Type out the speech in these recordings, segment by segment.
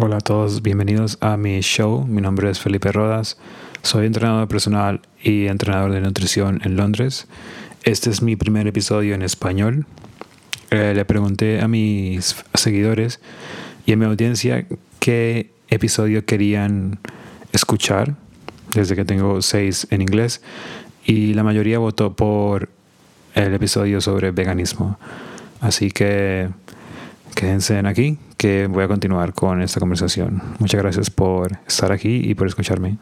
Hola a todos, bienvenidos a mi show. Mi nombre es Felipe Rodas. Soy entrenador personal y entrenador de nutrición en Londres. Este es mi primer episodio en español. Eh, le pregunté a mis seguidores y a mi audiencia qué episodio querían escuchar, desde que tengo seis en inglés, y la mayoría votó por el episodio sobre veganismo. Así que quédense aquí, que voy a continuar con esta conversación. Muchas gracias por estar aquí y por escucharme.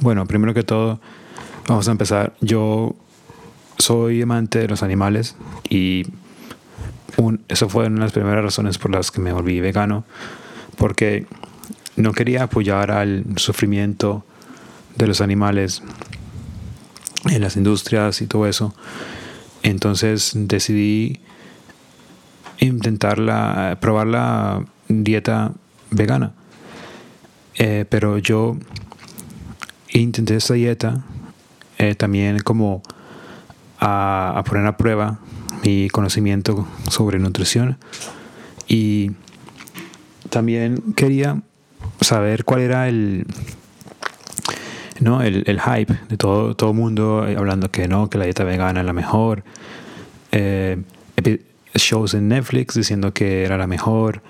Bueno, primero que todo, vamos a empezar. Yo soy amante de los animales y eso fue una de las primeras razones por las que me volví vegano, porque no quería apoyar al sufrimiento de los animales en las industrias y todo eso. Entonces decidí intentar probar la dieta vegana. Eh, pero yo intenté esta dieta eh, también como a, poner a prueba mi conocimiento sobre nutrición y también quería saber cuál era el, ¿no? el, el hype de todo todo mundo eh, hablando que no, que la dieta vegana es la mejor. Eh, shows en Netflix diciendo que era la mejor,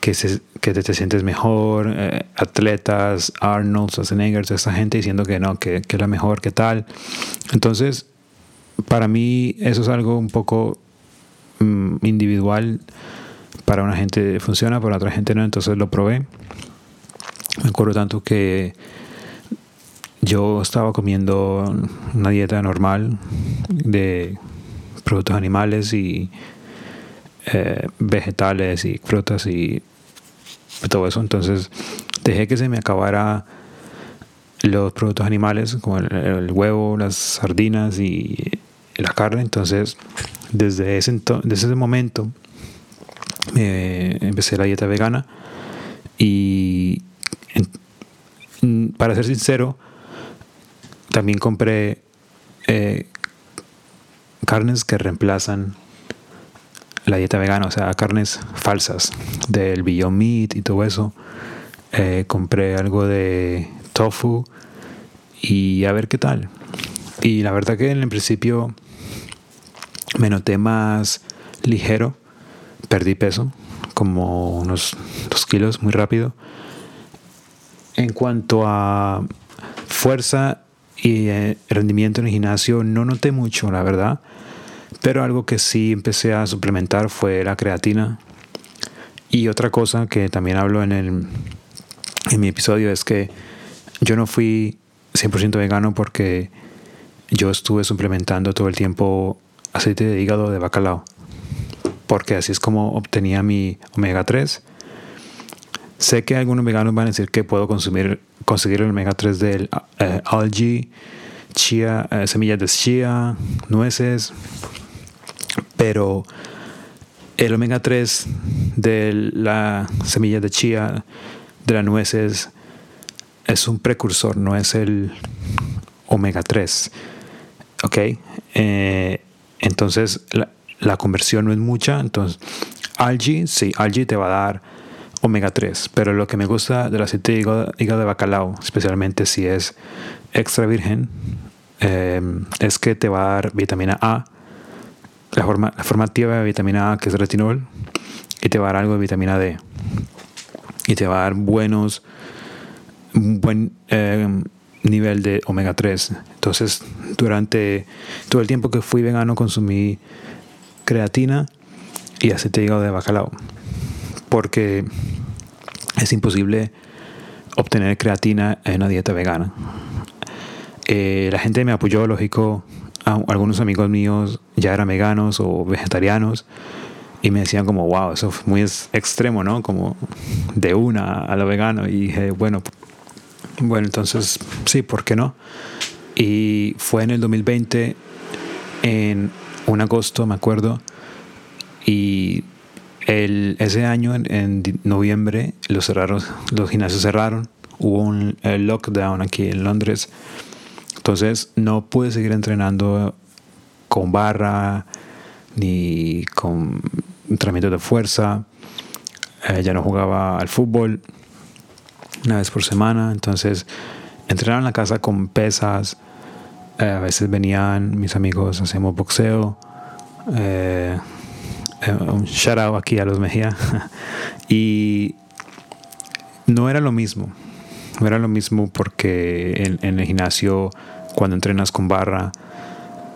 que, se, que te, sientes mejor, eh, atletas, Arnold, Schwarzenegger, toda esa gente diciendo que no, que, que es la mejor, que tal. Entonces, para mí eso es algo un poco mm, individual. Para una gente funciona, para otra gente no, entonces lo probé. Me acuerdo tanto que yo estaba comiendo una dieta normal de productos animales y eh, vegetales y frutas y todo eso. Entonces dejé que se me acabara los productos animales como el, huevo, las sardinas y la carne. Entonces desde ese, desde ese momento empecé la dieta vegana y para ser sincero, también compré eh, carnes que reemplazan la dieta vegana, o sea, carnes falsas del Beyond Meat y todo eso. Eh, compré algo de tofu y a ver qué tal. Y la verdad que en el principio me noté más ligero, perdí peso, como unos dos kilos muy rápido. En cuanto a fuerza y eh, rendimiento en el gimnasio no noté mucho, la verdad. Pero algo que sí empecé a suplementar fue la creatina. Y otra cosa que también hablo en, el, en mi episodio es que yo no fui 100% vegano porque yo estuve suplementando todo el tiempo aceite de hígado de bacalao. Porque así es como obtenía mi omega 3. Sé que algunos veganos van a decir que puedo consumir conseguir el omega 3 del uh, algae, chía, uh, semillas de chía, nueces, pero el omega 3 de la semilla de chía, de las nueces, es un precursor, no es el omega 3. ¿Ok? Eh, entonces la, la, conversión no es mucha. Entonces, algae, sí, algae te va a dar omega 3, pero lo que me gusta del aceite de hígado, de bacalao, especialmente si es extra virgen, eh, es que te va a dar vitamina A, la forma, la forma activa de vitamina A que es retinol, y te va a dar algo de vitamina D. Y te va a dar buenos, buen eh, nivel de omega 3. Entonces, durante todo el tiempo que fui vegano consumí creatina y aceite de hígado de bacalao porque es imposible obtener creatina en una dieta vegana. Eh, la gente me apoyó, lógico, algunos amigos míos ya eran veganos o vegetarianos y me decían como, wow, eso es muy extremo, ¿no? Como de una a lo vegano. Y dije, bueno, bueno, entonces sí, ¿por qué no? Y fue en el 2020, en un agosto, me acuerdo, y el, ese año, en, noviembre, los, cerraron, los gimnasios cerraron, hubo un lockdown aquí en Londres, entonces no pude seguir entrenando con barra, ni con entrenamiento de fuerza. Eh, ya no jugaba al fútbol una vez por semana. Entonces, entrenaba en la casa con pesas. Eh, a veces venían mis amigos, hacemos boxeo. Eh, un shout out aquí a los Mejía. y no era lo mismo. No era lo mismo porque en, el gimnasio, cuando entrenas con barra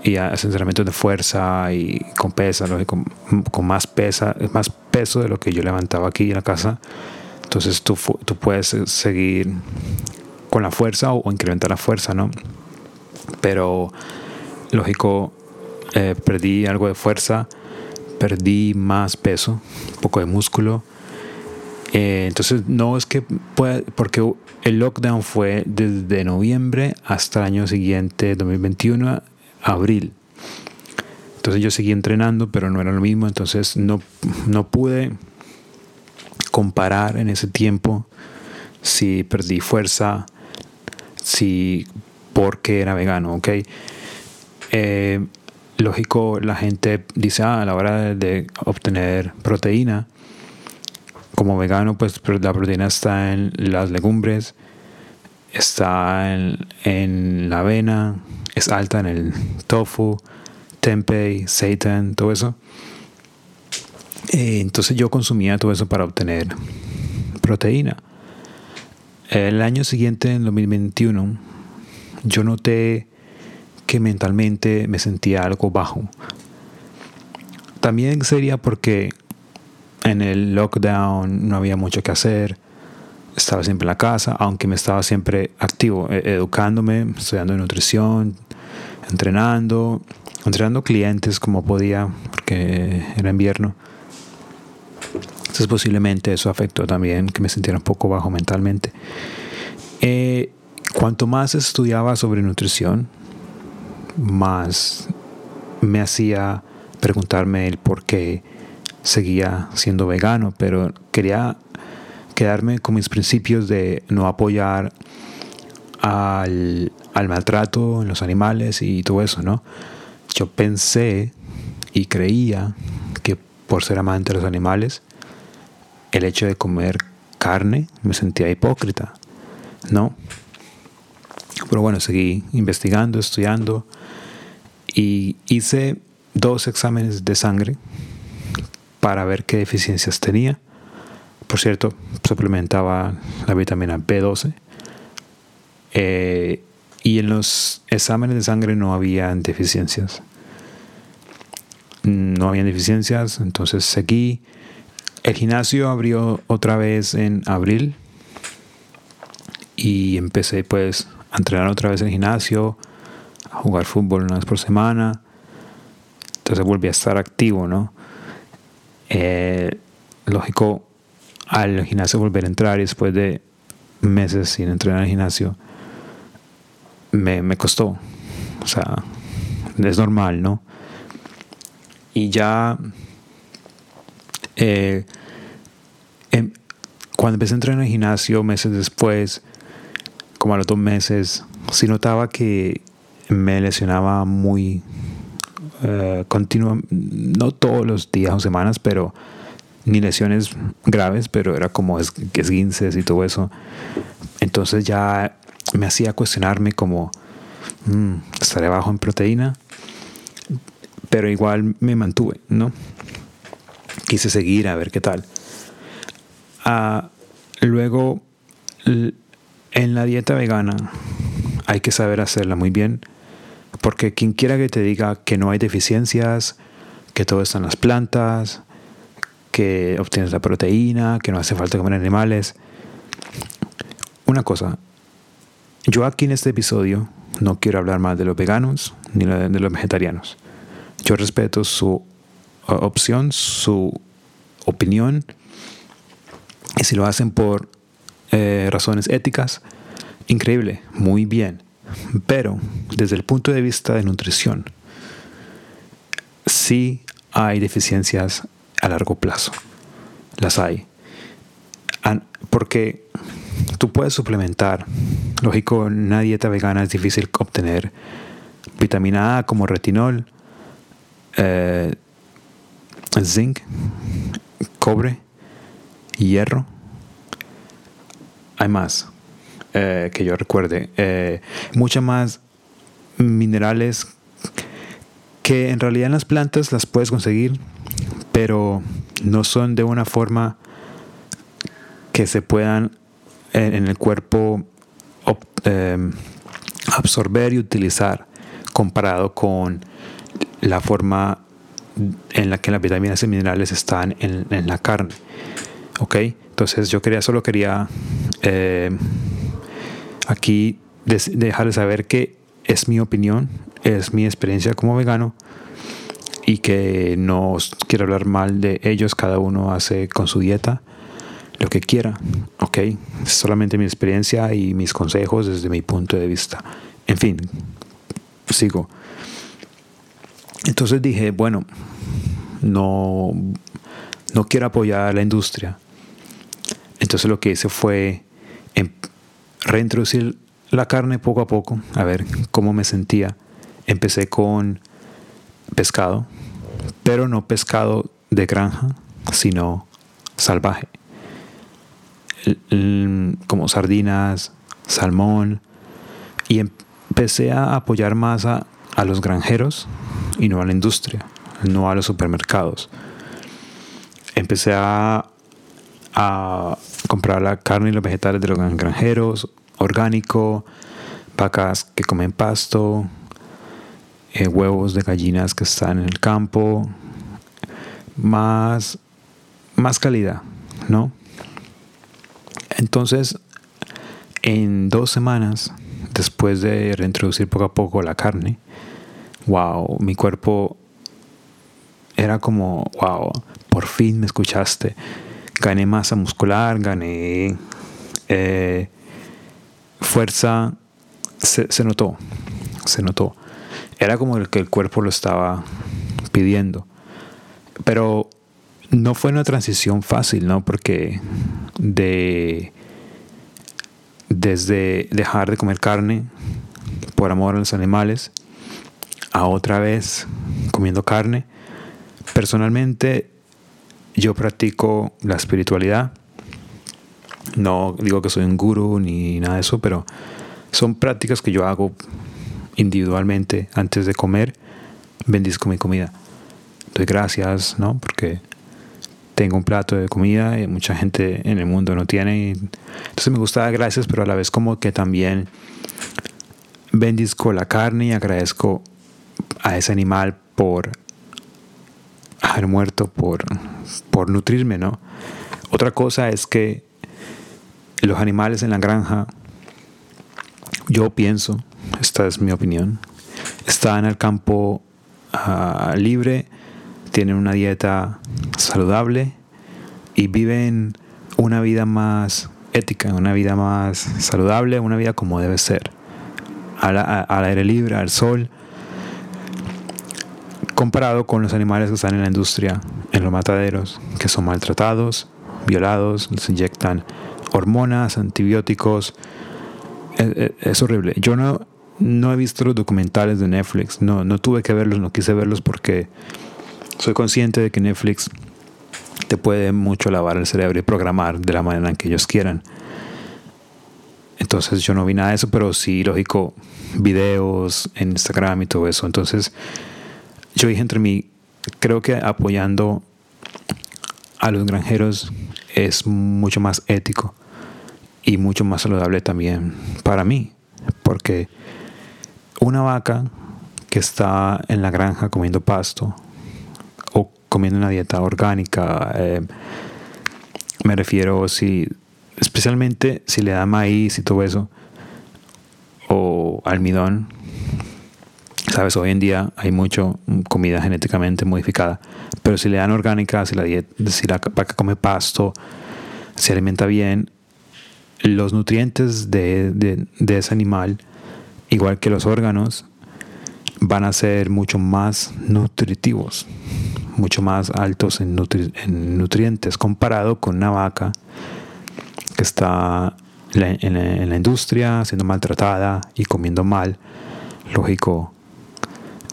y haces entrenamientos de fuerza y con pesa, con, con, más, pesa, más peso de lo que yo levantaba aquí en la casa, entonces tú, tú puedes seguir con la fuerza o, incrementar la fuerza, ¿no? Pero, lógico, eh, perdí algo de fuerza, perdí más peso, un poco de músculo eh, entonces, no es que pueda, porque el lockdown fue desde noviembre hasta el año siguiente, 2021, abril. Entonces yo seguí entrenando, pero no era lo mismo, entonces no, no pude comparar en ese tiempo si perdí fuerza, si porque era vegano, ¿ok? Eh, lógico, la gente dice, ah, a la hora de obtener proteína, como vegano, pues la proteína está en las legumbres, está en, la avena, es alta en el tofu, tempeh, seitan, todo eso. Eh, entonces yo consumía todo eso para obtener proteína. El año siguiente, en 2021, yo noté que mentalmente me sentía algo bajo. También sería porque en el lockdown no había mucho que hacer. Estaba siempre en la casa, aunque me estaba siempre activo, e-, educándome, estudiando nutrición, entrenando, entrenando clientes como podía, porque era invierno. Entonces posiblemente eso afectó también que me sintiera un poco bajo mentalmente. Eh, cuanto más estudiaba sobre nutrición, más me hacía preguntarme el por qué seguía siendo vegano, pero quería quedarme con mis principios de no apoyar al, maltrato en los animales y todo eso, ¿no? Yo pensé y creía que por ser amante de los animales, el hecho de comer carne me sentía hipócrita, ¿no? Pero bueno, seguí investigando, estudiando y hice dos exámenes de sangre para ver qué deficiencias tenía. Por cierto, suplementaba la vitamina B12. Eh, y en los exámenes de sangre no había deficiencias. No había deficiencias, entonces seguí. El gimnasio abrió otra vez en abril y empecé pues a entrenar otra vez en el gimnasio, jugar fútbol una vez por semana. Entonces volví a estar activo, ¿no? Eh, lógico, al gimnasio volver a entrar y después de meses sin entrenar al gimnasio, me, me costó. O sea, es normal, ¿no? Y ya, eh, em, cuando empecé a entrenar en el gimnasio, meses después, como a los dos meses, sí notaba que me lesionaba muy, eh, no todos los días o semanas, pero ni lesiones graves, pero era como esguinces y todo eso. Entonces ya me hacía cuestionarme como, mm, estaré bajo en proteína, pero igual me mantuve, ¿no? Quise seguir a ver qué tal. Ah, luego, en la dieta vegana hay que saber hacerla muy bien porque quien quiera que te diga que no hay deficiencias, que todo está en las plantas, que obtienes la proteína, que no hace falta comer animales. Una cosa, yo aquí en este episodio no quiero hablar más de los veganos ni de los vegetarianos. Yo respeto su opción, su opinión, y si lo hacen por eh, razones éticas, increíble, muy bien. Pero desde el punto de vista de nutrición, sí hay deficiencias a largo plazo. Las hay. Porque tú puedes suplementar. Lógico, una dieta vegana es difícil obtener vitamina A como retinol, eh, zinc, cobre, hierro. Hay más eh, que yo recuerde. Eh, muchas más minerales que en realidad en las plantas las puedes conseguir, pero no son de una forma que se puedan en, el cuerpo em, absorber y utilizar comparado con la forma en la que las vitaminas y minerales están en, la carne. ¿Ok? Entonces yo quería, solo quería eh, aquí dejarles saber que es mi opinión, es mi experiencia como vegano y que no quiero hablar mal de ellos, cada uno hace con su dieta lo que quiera, ¿ok? Es solamente mi experiencia y mis consejos desde mi punto de vista. En fin, sigo. Entonces dije, bueno, no, no quiero apoyar a la industria. Entonces lo que hice fue em, reintroducir la carne poco a poco, a ver cómo me sentía. Empecé con pescado, pero no pescado de granja, sino salvaje. Como sardinas, salmón. Y empecé a apoyar más a, a los granjeros y no a la industria, no a los supermercados. Empecé a, a comprar la carne y los vegetales de los granjeros, orgánico, vacas que comen pasto, eh, huevos de gallinas que están en el campo, más, más calidad, ¿no? Entonces, en dos semanas, después de reintroducir poco a poco la carne, wow, mi cuerpo era como, wow, por fin me escuchaste. Gané masa muscular, gané eh, fuerza, se, notó, se notó. Era como el que el cuerpo lo estaba pidiendo. Pero no fue una transición fácil, ¿no? Porque de desde dejar de comer carne por amor a los animales a otra vez comiendo carne. Personalmente yo practico la espiritualidad. No digo que soy un gurú ni nada de eso, pero son prácticas que yo hago individualmente antes de comer. Bendizco mi comida. Doy gracias, ¿no? Porque tengo un plato de comida y mucha gente en el mundo no tiene. Entonces me gusta dar gracias, pero a la vez como que también bendizco la carne y agradezco a ese animal por haber muerto, por, por nutrirme, ¿no? Otra cosa es que los animales en la granja, yo pienso, esta es mi opinión, están en el campo uh, libre, tienen una dieta saludable y viven una vida más ética, una vida más saludable, una vida como debe ser, al, al aire libre, al sol, comparado con los animales que están en la industria, en los mataderos, que son maltratados, violados, les inyectan hormonas, antibióticos. Es, horrible. Yo no, no he visto los documentales de Netflix, no, no tuve que verlos, no quise verlos porque soy consciente de que Netflix te puede mucho lavar el cerebro y programar de la manera en que ellos quieran. Entonces yo no vi nada de eso, pero sí, lógico, videos en Instagram y todo eso. Entonces yo dije entre mí, creo que apoyando a los granjeros es mucho más ético y mucho más saludable también para mí, porque una vaca que está en la granja comiendo pasto o comiendo una dieta orgánica, eh, me refiero si, especialmente si le da maíz y todo eso, o almidón, Sabes, hoy en día hay mucho comida genéticamente modificada, pero si le dan orgánica, si la, dieta, si la vaca come pasto, se alimenta bien, los nutrientes de, de, ese animal, igual que los órganos, van a ser mucho más nutritivos, mucho más altos en nutrientes comparado con una vaca que está en la industria siendo maltratada y comiendo mal. Lógico,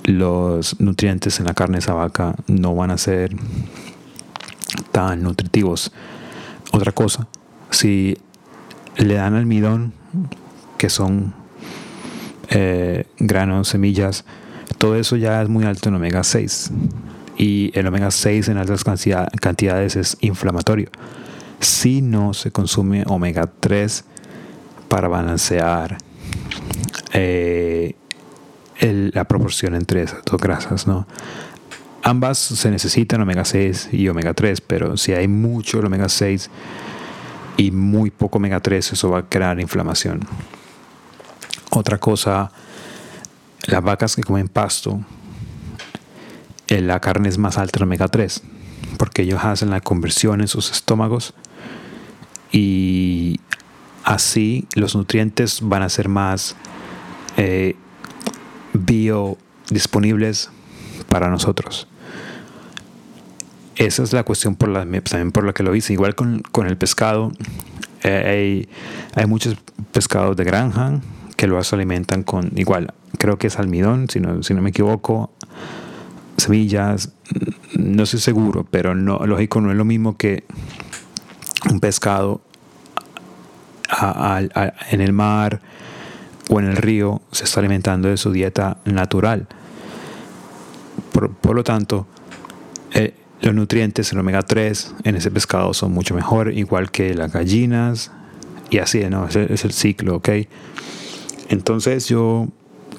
los nutrientes en la carne de esa vaca no van a ser tan nutritivos. Otra cosa, si le dan almidón, que son eh, granos, semillas, todo eso ya es muy alto en omega 6. Y el omega 6 en altas cantidades es inflamatorio. Si no se consume omega 3 para balancear eh, la proporción entre esas dos grasas, ¿no? Ambas se necesitan omega 6 y omega 3, pero si hay mucho omega 6 y muy poco omega 3, eso va a crear inflamación. Otra cosa, las vacas que comen pasto, eh, la carne es más alta en omega 3, porque ellos hacen la conversión en sus estómagos y así los nutrientes van a ser más eh, biodisponibles para nosotros. Esa es la cuestión también por la que lo hice. Igual con, el pescado, eh, hay, muchos pescados de granja que lo alimentan con, igual, creo que es almidón, si no, si no me equivoco, semillas, no estoy seguro, pero lógico, no es lo mismo que un pescado en el mar o en el río se está alimentando de su dieta natural. Por, lo tanto, eh, los nutrientes en omega 3 en ese pescado son mucho mejor, igual que las gallinas, y así, ¿no? Es el ciclo, ¿ok? Entonces yo,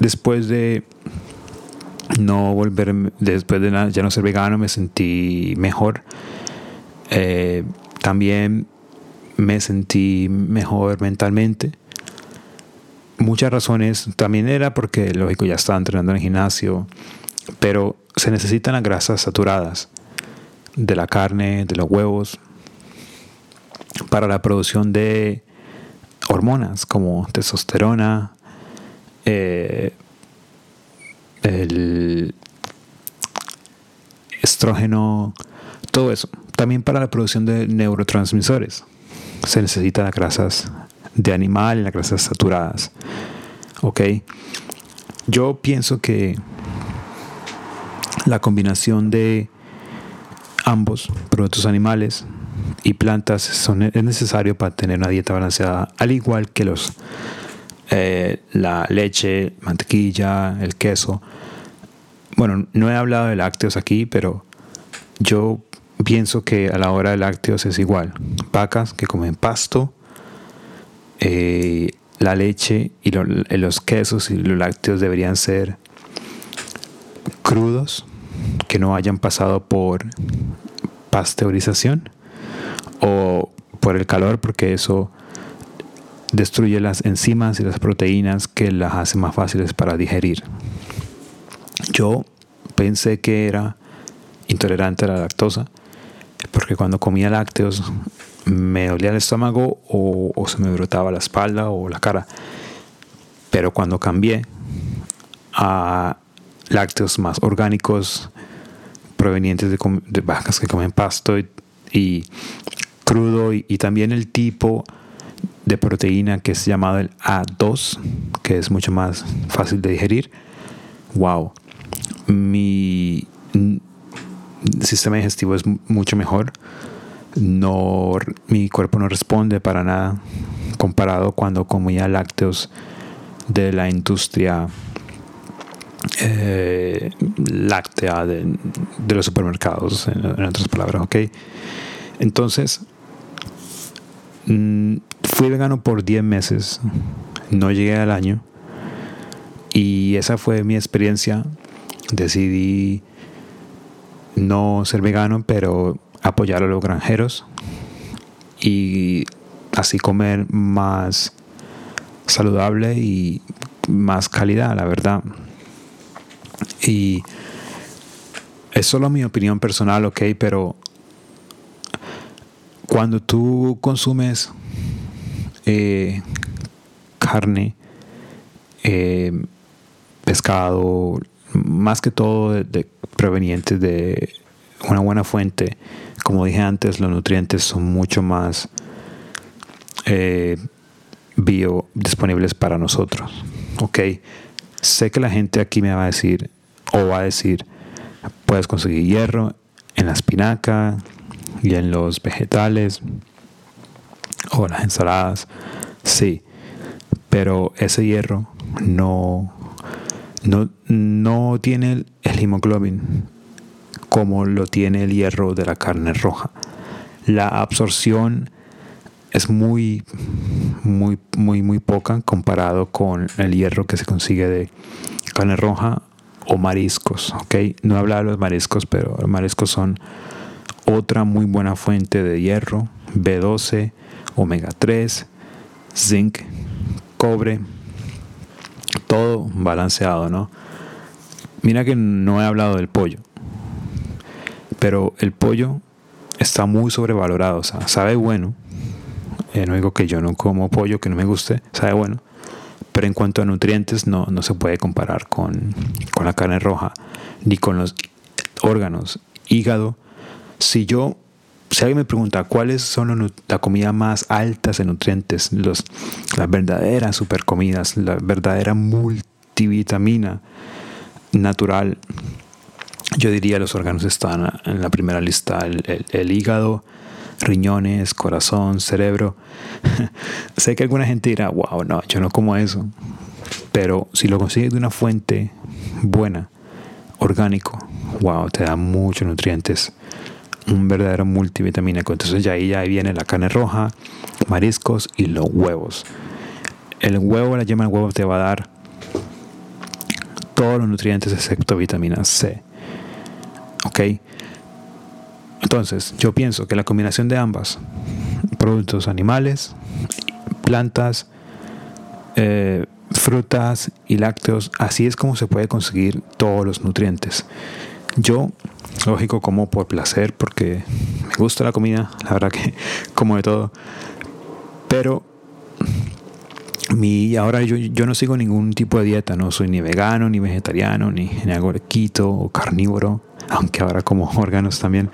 después de no volver, después de ya no ser vegano, me sentí mejor. Eh, también me sentí mejor mentalmente. Muchas razones. También era porque, lógico, ya estaba entrenando en el gimnasio. Pero se necesitan las grasas saturadas de la carne, de los huevos, para la producción de hormonas como testosterona, eh, el estrógeno, todo eso. También para la producción de neurotransmisores se necesitan las grasas de animal y las grasas saturadas. ¿Ok? Yo pienso que la combinación de ambos productos animales y plantas son, es necesario para tener una dieta balanceada, al igual que los eh, la leche, mantequilla, el queso. Bueno, no he hablado de lácteos aquí, pero yo pienso que a la hora de lácteos es igual. Vacas que comen pasto, eh, la leche y los quesos y los lácteos deberían ser crudos, que no hayan pasado por pasteurización o por el calor, porque eso destruye las enzimas y las proteínas que las hace más fáciles para digerir. Yo pensé que era intolerante a la lactosa, porque cuando comía lácteos me dolía el estómago o, se me brotaba la espalda o la cara. Pero cuando cambié a lácteos más orgánicos, provenientes de, vacas que comen pasto y, crudo, y también el tipo de proteína que es llamado el A2, que es mucho más fácil de digerir. Wow, mi sistema digestivo es mucho mejor. No, mi cuerpo no responde para nada comparado cuando comía lácteos de la industria eh, láctea de, los supermercados, en, otras palabras. Entonces, mm, Fui vegano por 10 meses, no llegué al año y esa fue mi experiencia. Decidí no ser vegano, pero apoyar a los granjeros y así comer más saludable y más calidad, la verdad. Y es solo mi opinión personal, ok, pero cuando tú consumes eh, carne, eh, pescado, más que todo de, provenientes de una buena fuente. Como dije antes, los nutrientes son mucho más eh, biodisponibles para nosotros. Ok, sé que la gente aquí me va a decir, O va a decir, puedes conseguir hierro en la espinaca y en los vegetales o las ensaladas. Sí, pero ese hierro no, no, no tiene el, hemoglobin como lo tiene el hierro de la carne roja. La absorción es muy, muy, muy, muy poca comparado con el hierro que se consigue de carne roja o mariscos, ¿ok? No he hablado de los mariscos, pero los mariscos son otra muy buena fuente de hierro, B12, omega 3, zinc, cobre, todo balanceado, ¿no? Mira que no he hablado del pollo, pero el pollo está muy sobrevalorado, o sea, sabe bueno. Eh, no digo que yo no como pollo, que no me guste, sabe bueno. Pero en cuanto a nutrientes, no, no se puede comparar con, con la carne roja, ni con los órganos, hígado. Si yo si alguien me pregunta cuáles son la comida más altas en nutrientes, los, las verdaderas supercomidas, la verdadera multivitamina natural, yo diría los órganos están en la primera lista, el, hígado, riñones, corazón, cerebro. sé que alguna gente dirá, wow, no, yo no como eso. Pero si lo consigues de una fuente buena, orgánico, wow, te da muchos nutrientes un verdadero multivitamínico. Entonces ya ahí ya viene la carne roja, mariscos y los huevos. El huevo, la yema del huevo te va a dar todos los nutrientes excepto vitamina C. ¿Ok? Entonces, yo pienso que la combinación de ambas, productos animales, plantas, eh, frutas y lácteos, así es como se puede conseguir todos los nutrientes. Yo lógico como por placer, porque me gusta la comida, la verdad que como de todo. Pero mi, ahora yo, yo no sigo ningún tipo de dieta, no soy ni vegano, ni vegetariano, ni, ni quito o carnívoro, aunque ahora como órganos también.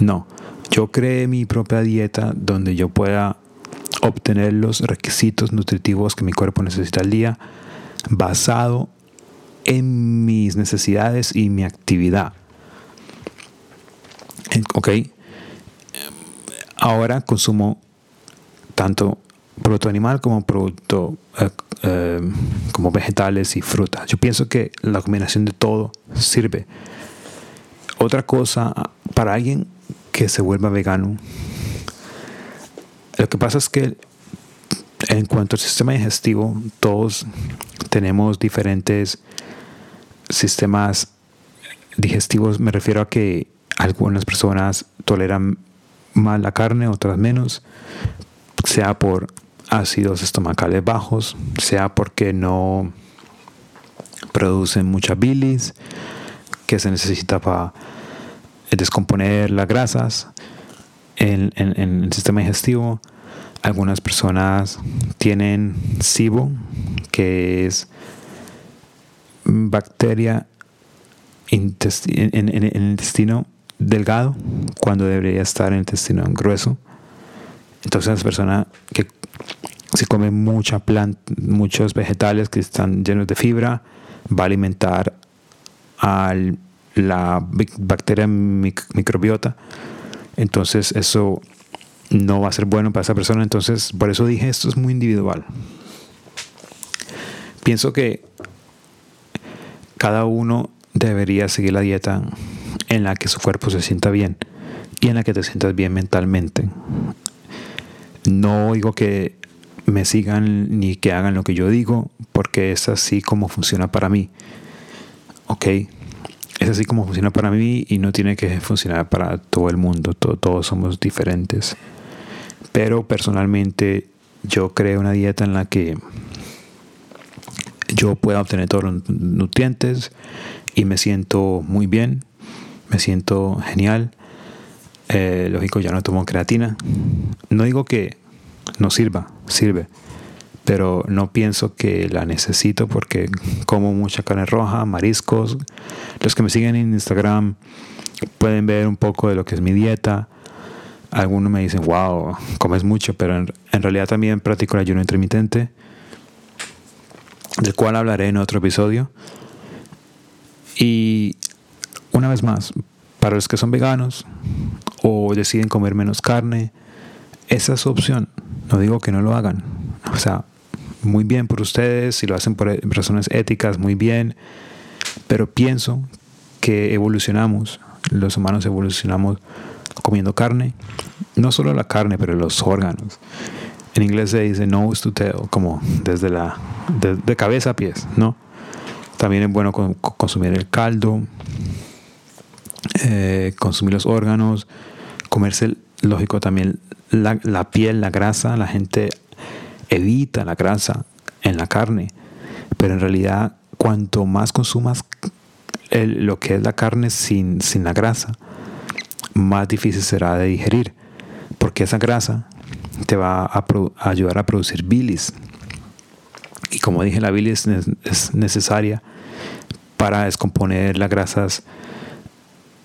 No, yo creé mi propia dieta donde yo pueda obtener los requisitos nutritivos que mi cuerpo necesita al día basado en mis necesidades y mi actividad. Ok. Ahora consumo tanto producto animal como producto eh, eh, como vegetales y frutas. Yo pienso que la combinación de todo sirve. Otra cosa, para alguien que se vuelva vegano, lo que pasa es que en cuanto al sistema digestivo, todos tenemos diferentes sistemas digestivos. Me refiero a que algunas personas toleran más la carne, otras menos, sea por ácidos estomacales bajos, sea porque no producen mucha bilis que se necesita para descomponer las grasas en, el sistema digestivo. Algunas personas tienen SIBO, que es bacteria en, el intestino delgado cuando debería estar en el intestino grueso. Entonces, la persona que se come mucha planta, muchos vegetales que están llenos de fibra, va a alimentar a la bacteria microbiota. Entonces, eso no va a ser bueno para esa persona. Entonces, por eso dije, esto es muy individual. Pienso que cada uno debería seguir la dieta en la que su cuerpo se sienta bien y en la que te sientas bien mentalmente. No digo que me sigan ni que hagan lo que yo digo, porque es así como funciona para mí. ¿Ok? Es así como funciona para mí y no tiene que funcionar para todo el mundo. todos somos diferentes. Pero personalmente yo creo una dieta en la que yo pueda obtener todos los nutrientes y me siento muy bien me siento genial. Eh, lógico, ya no tomo creatina. No digo que no sirva, sirve, pero no pienso que la necesito porque como mucha carne roja, mariscos. Los que me siguen en Instagram pueden ver un poco de lo que es mi dieta. Algunos me dicen, wow, comes mucho, pero en, en realidad también practico el ayuno intermitente, del cual hablaré en otro episodio. Y una vez más, para los que son veganos o deciden comer menos carne, esa es su opción. No digo que no lo hagan. O sea, muy bien por ustedes, si lo hacen por razones éticas, muy bien. Pero pienso que evolucionamos, los humanos evolucionamos comiendo carne, no solo la carne, pero los órganos. En inglés se dice nose to tail, como desde la de, cabeza a pies, ¿no? También es bueno consumir el caldo, eh, consumir los órganos, comerse, lógico, también la, piel, la grasa. La gente evita la grasa en la carne, pero en realidad cuanto más consumas lo que es la carne sin, sin la grasa, más difícil será de digerir, porque esa grasa te va a, ayudar a producir bilis. Y como dije, la bilis es necesaria para descomponer las grasas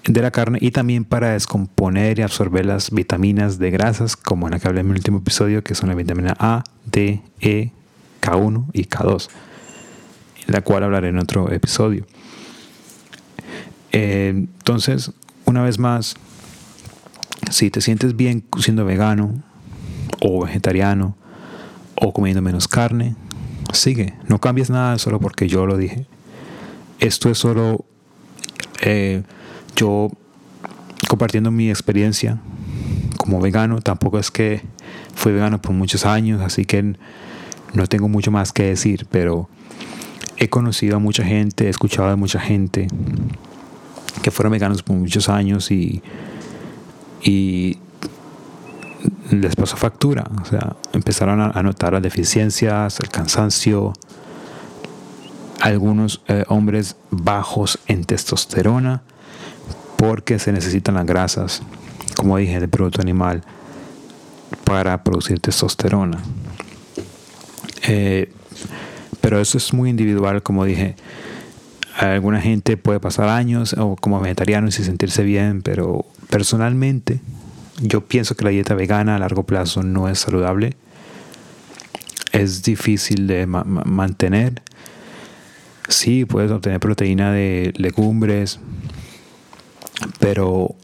de la carne y también para descomponer y absorber las vitaminas de grasas, como en la que hablé en mi último episodio, que son la vitamina A, D, E, K1 y K2, la cual hablaré en otro episodio. Eh, entonces, una vez más, si te sientes bien siendo vegano o vegetariano o comiendo menos carne, sigue. No cambies nada solo porque yo lo dije. Esto es solo eh, yo compartiendo mi experiencia como vegano. Tampoco es que fui vegano por muchos años, así que no tengo mucho más que decir, pero he conocido a mucha gente, he escuchado a mucha gente que fueron veganos por muchos años y, y les pasó factura. O sea, empezaron a, notar las deficiencias, el cansancio, algunos eh, hombres bajos en testosterona porque se necesitan las grasas, como dije, del producto animal para producir testosterona. Eh, pero eso es muy individual, como dije alguna gente puede pasar años o como vegetariano y sentirse bien, pero personalmente yo pienso que la dieta vegana a largo plazo no es saludable. Es difícil de mantener. Sí, puedes obtener proteína de legumbres, pero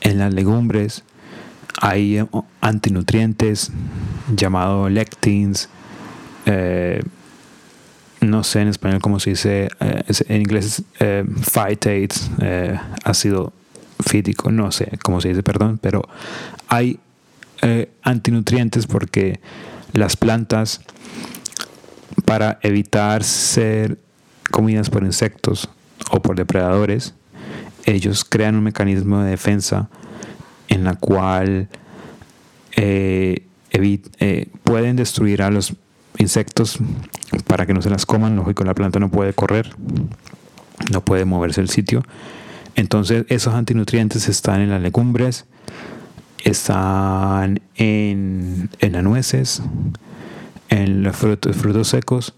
en las legumbres hay eh, antinutrientes llamados lectins, eh, no sé en español cómo se dice, eh, en inglés eh, phytates, ácido fítico, no sé cómo se dice, perdón, pero hay antinutrientes porque las plantas, para evitar ser comidas por insectos o por depredadores, ellos crean un mecanismo de defensa en la cual pueden destruir a los insectos para que no se las coman. Lógico, la planta no puede correr, no puede moverse el sitio. Entonces, esos antinutrientes están en las legumbres, están en, en las nueces, en los frutos, secos.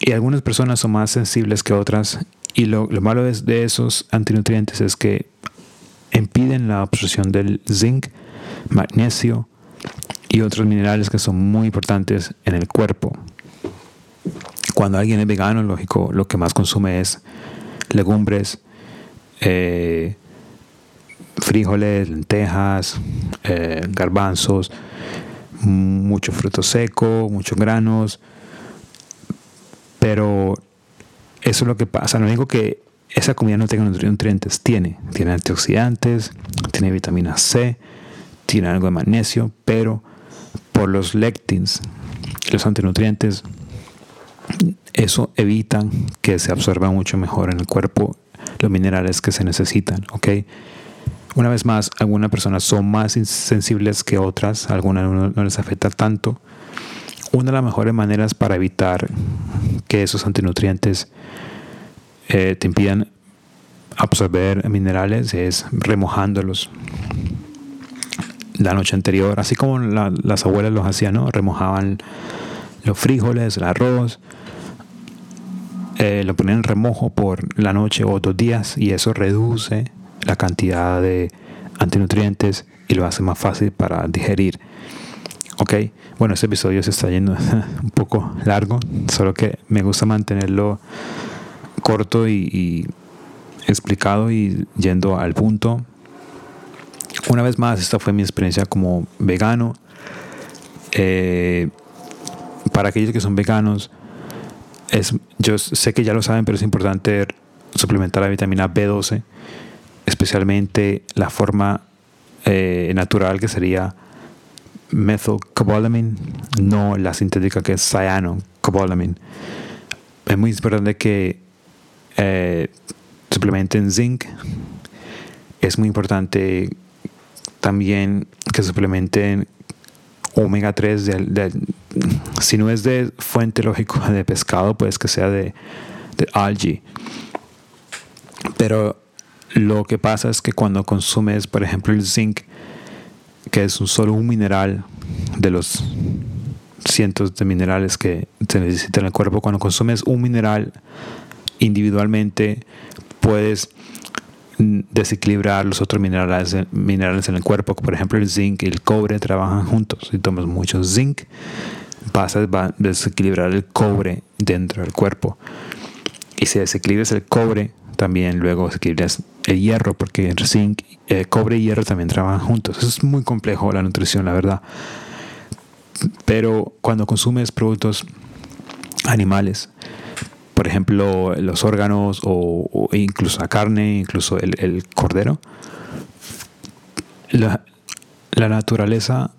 Y algunas personas son más sensibles que otras. Y lo, lo malo de esos antinutrientes es que impiden la absorción del zinc, magnesio, y otros minerales que son muy importantes en el cuerpo. Cuando alguien es vegano, lógico, lo que más consume es legumbres, eh, frijoles, lentejas, eh, garbanzos, mucho fruto seco, muchos granos. Pero eso es lo que pasa. No digo que esa comida no tenga nutrientes. Tiene. Tiene antioxidantes, tiene vitamina C, tiene algo de magnesio, pero por los lectins, los antinutrientes, eso evita que se absorba mucho mejor en el cuerpo los minerales que se necesitan, ¿ok? Una vez más, algunas personas son más sensibles que otras, algunas no, les afecta tanto. Una de las mejores maneras para evitar que esos antinutrientes eh, te impidan absorber minerales es remojándolos la noche anterior, así como las abuelas los hacían, ¿no? Remojaban los frijoles, el arroz, eh, lo ponían en remojo por la noche o dos días y eso reduce la cantidad de antinutrientes y lo hace más fácil para digerir. Ok, bueno, este episodio se está yendo un poco largo, solo que me gusta mantenerlo corto y, explicado y yendo al punto. Una vez más, esta fue mi experiencia como vegano. Eh, para aquellos que son veganos, es, yo sé que ya lo saben, pero es importante suplementar la vitamina B12, especialmente la forma eh, natural que sería methylcobalamin, no la sintética que es cyanocobalamin. Es muy importante que eh, suplementen zinc. Es muy importante también que suplementen omega 3 si no es de fuente lógico de pescado pues que sea de, de algae pero lo que pasa es que cuando consumes por ejemplo el zinc que es un, solo un mineral de los cientos de minerales que se necesitan en el cuerpo. Cuando consumes un mineral individualmente, puedes desequilibrar los otros minerales, minerales en el cuerpo. Por ejemplo, el zinc y el cobre trabajan juntos. Si tomas mucho zinc, vas a desequilibrar el cobre dentro del cuerpo. Y si desequilibras el cobre, también luego desequilibras el hierro, porque el zinc, eh, cobre y hierro también trabajan juntos. es muy complejo la nutrición, la verdad. Pero cuando consumes productos animales, por ejemplo, los órganos o, incluso la carne, incluso el, cordero, la, naturaleza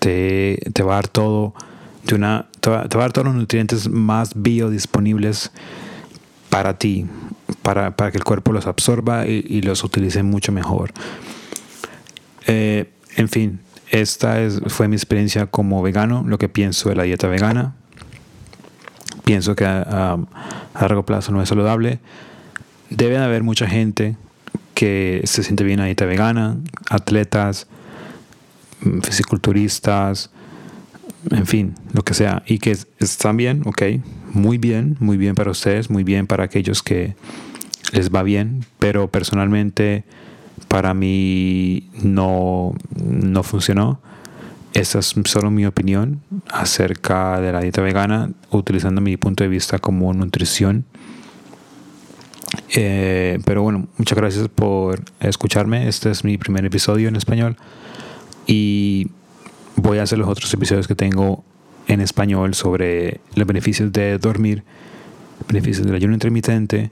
te, va a dar todo de una te va, a dar todos los nutrientes más biodisponibles para ti, para, que el cuerpo los absorba y, los utilice mucho mejor. Eh, en fin, esta es, fue mi experiencia como vegano, lo que pienso de la dieta vegana. Pienso que a, largo plazo no es saludable. Debe haber mucha gente que se siente bien a dieta vegana, atletas, mm, fisiculturistas, en fin, lo que sea, y que están bien, ok, muy bien, muy bien para ustedes, muy bien para aquellos que les va bien, pero personalmente para mí no, no funcionó. Esta es solo mi opinión acerca de la dieta vegana, utilizando mi punto de vista como nutrición. Eh, pero bueno, muchas gracias por escucharme. Este es mi primer episodio en español y voy a hacer los otros episodios que tengo en español sobre los beneficios de dormir, beneficios del ayuno intermitente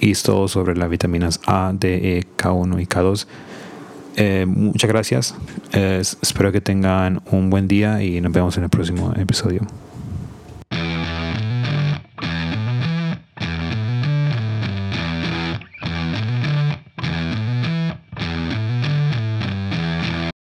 y todo sobre las vitaminas A, D, E, K1 y K2. Eh, muchas gracias. espero que tengan un buen día y nos vemos en el próximo episodio.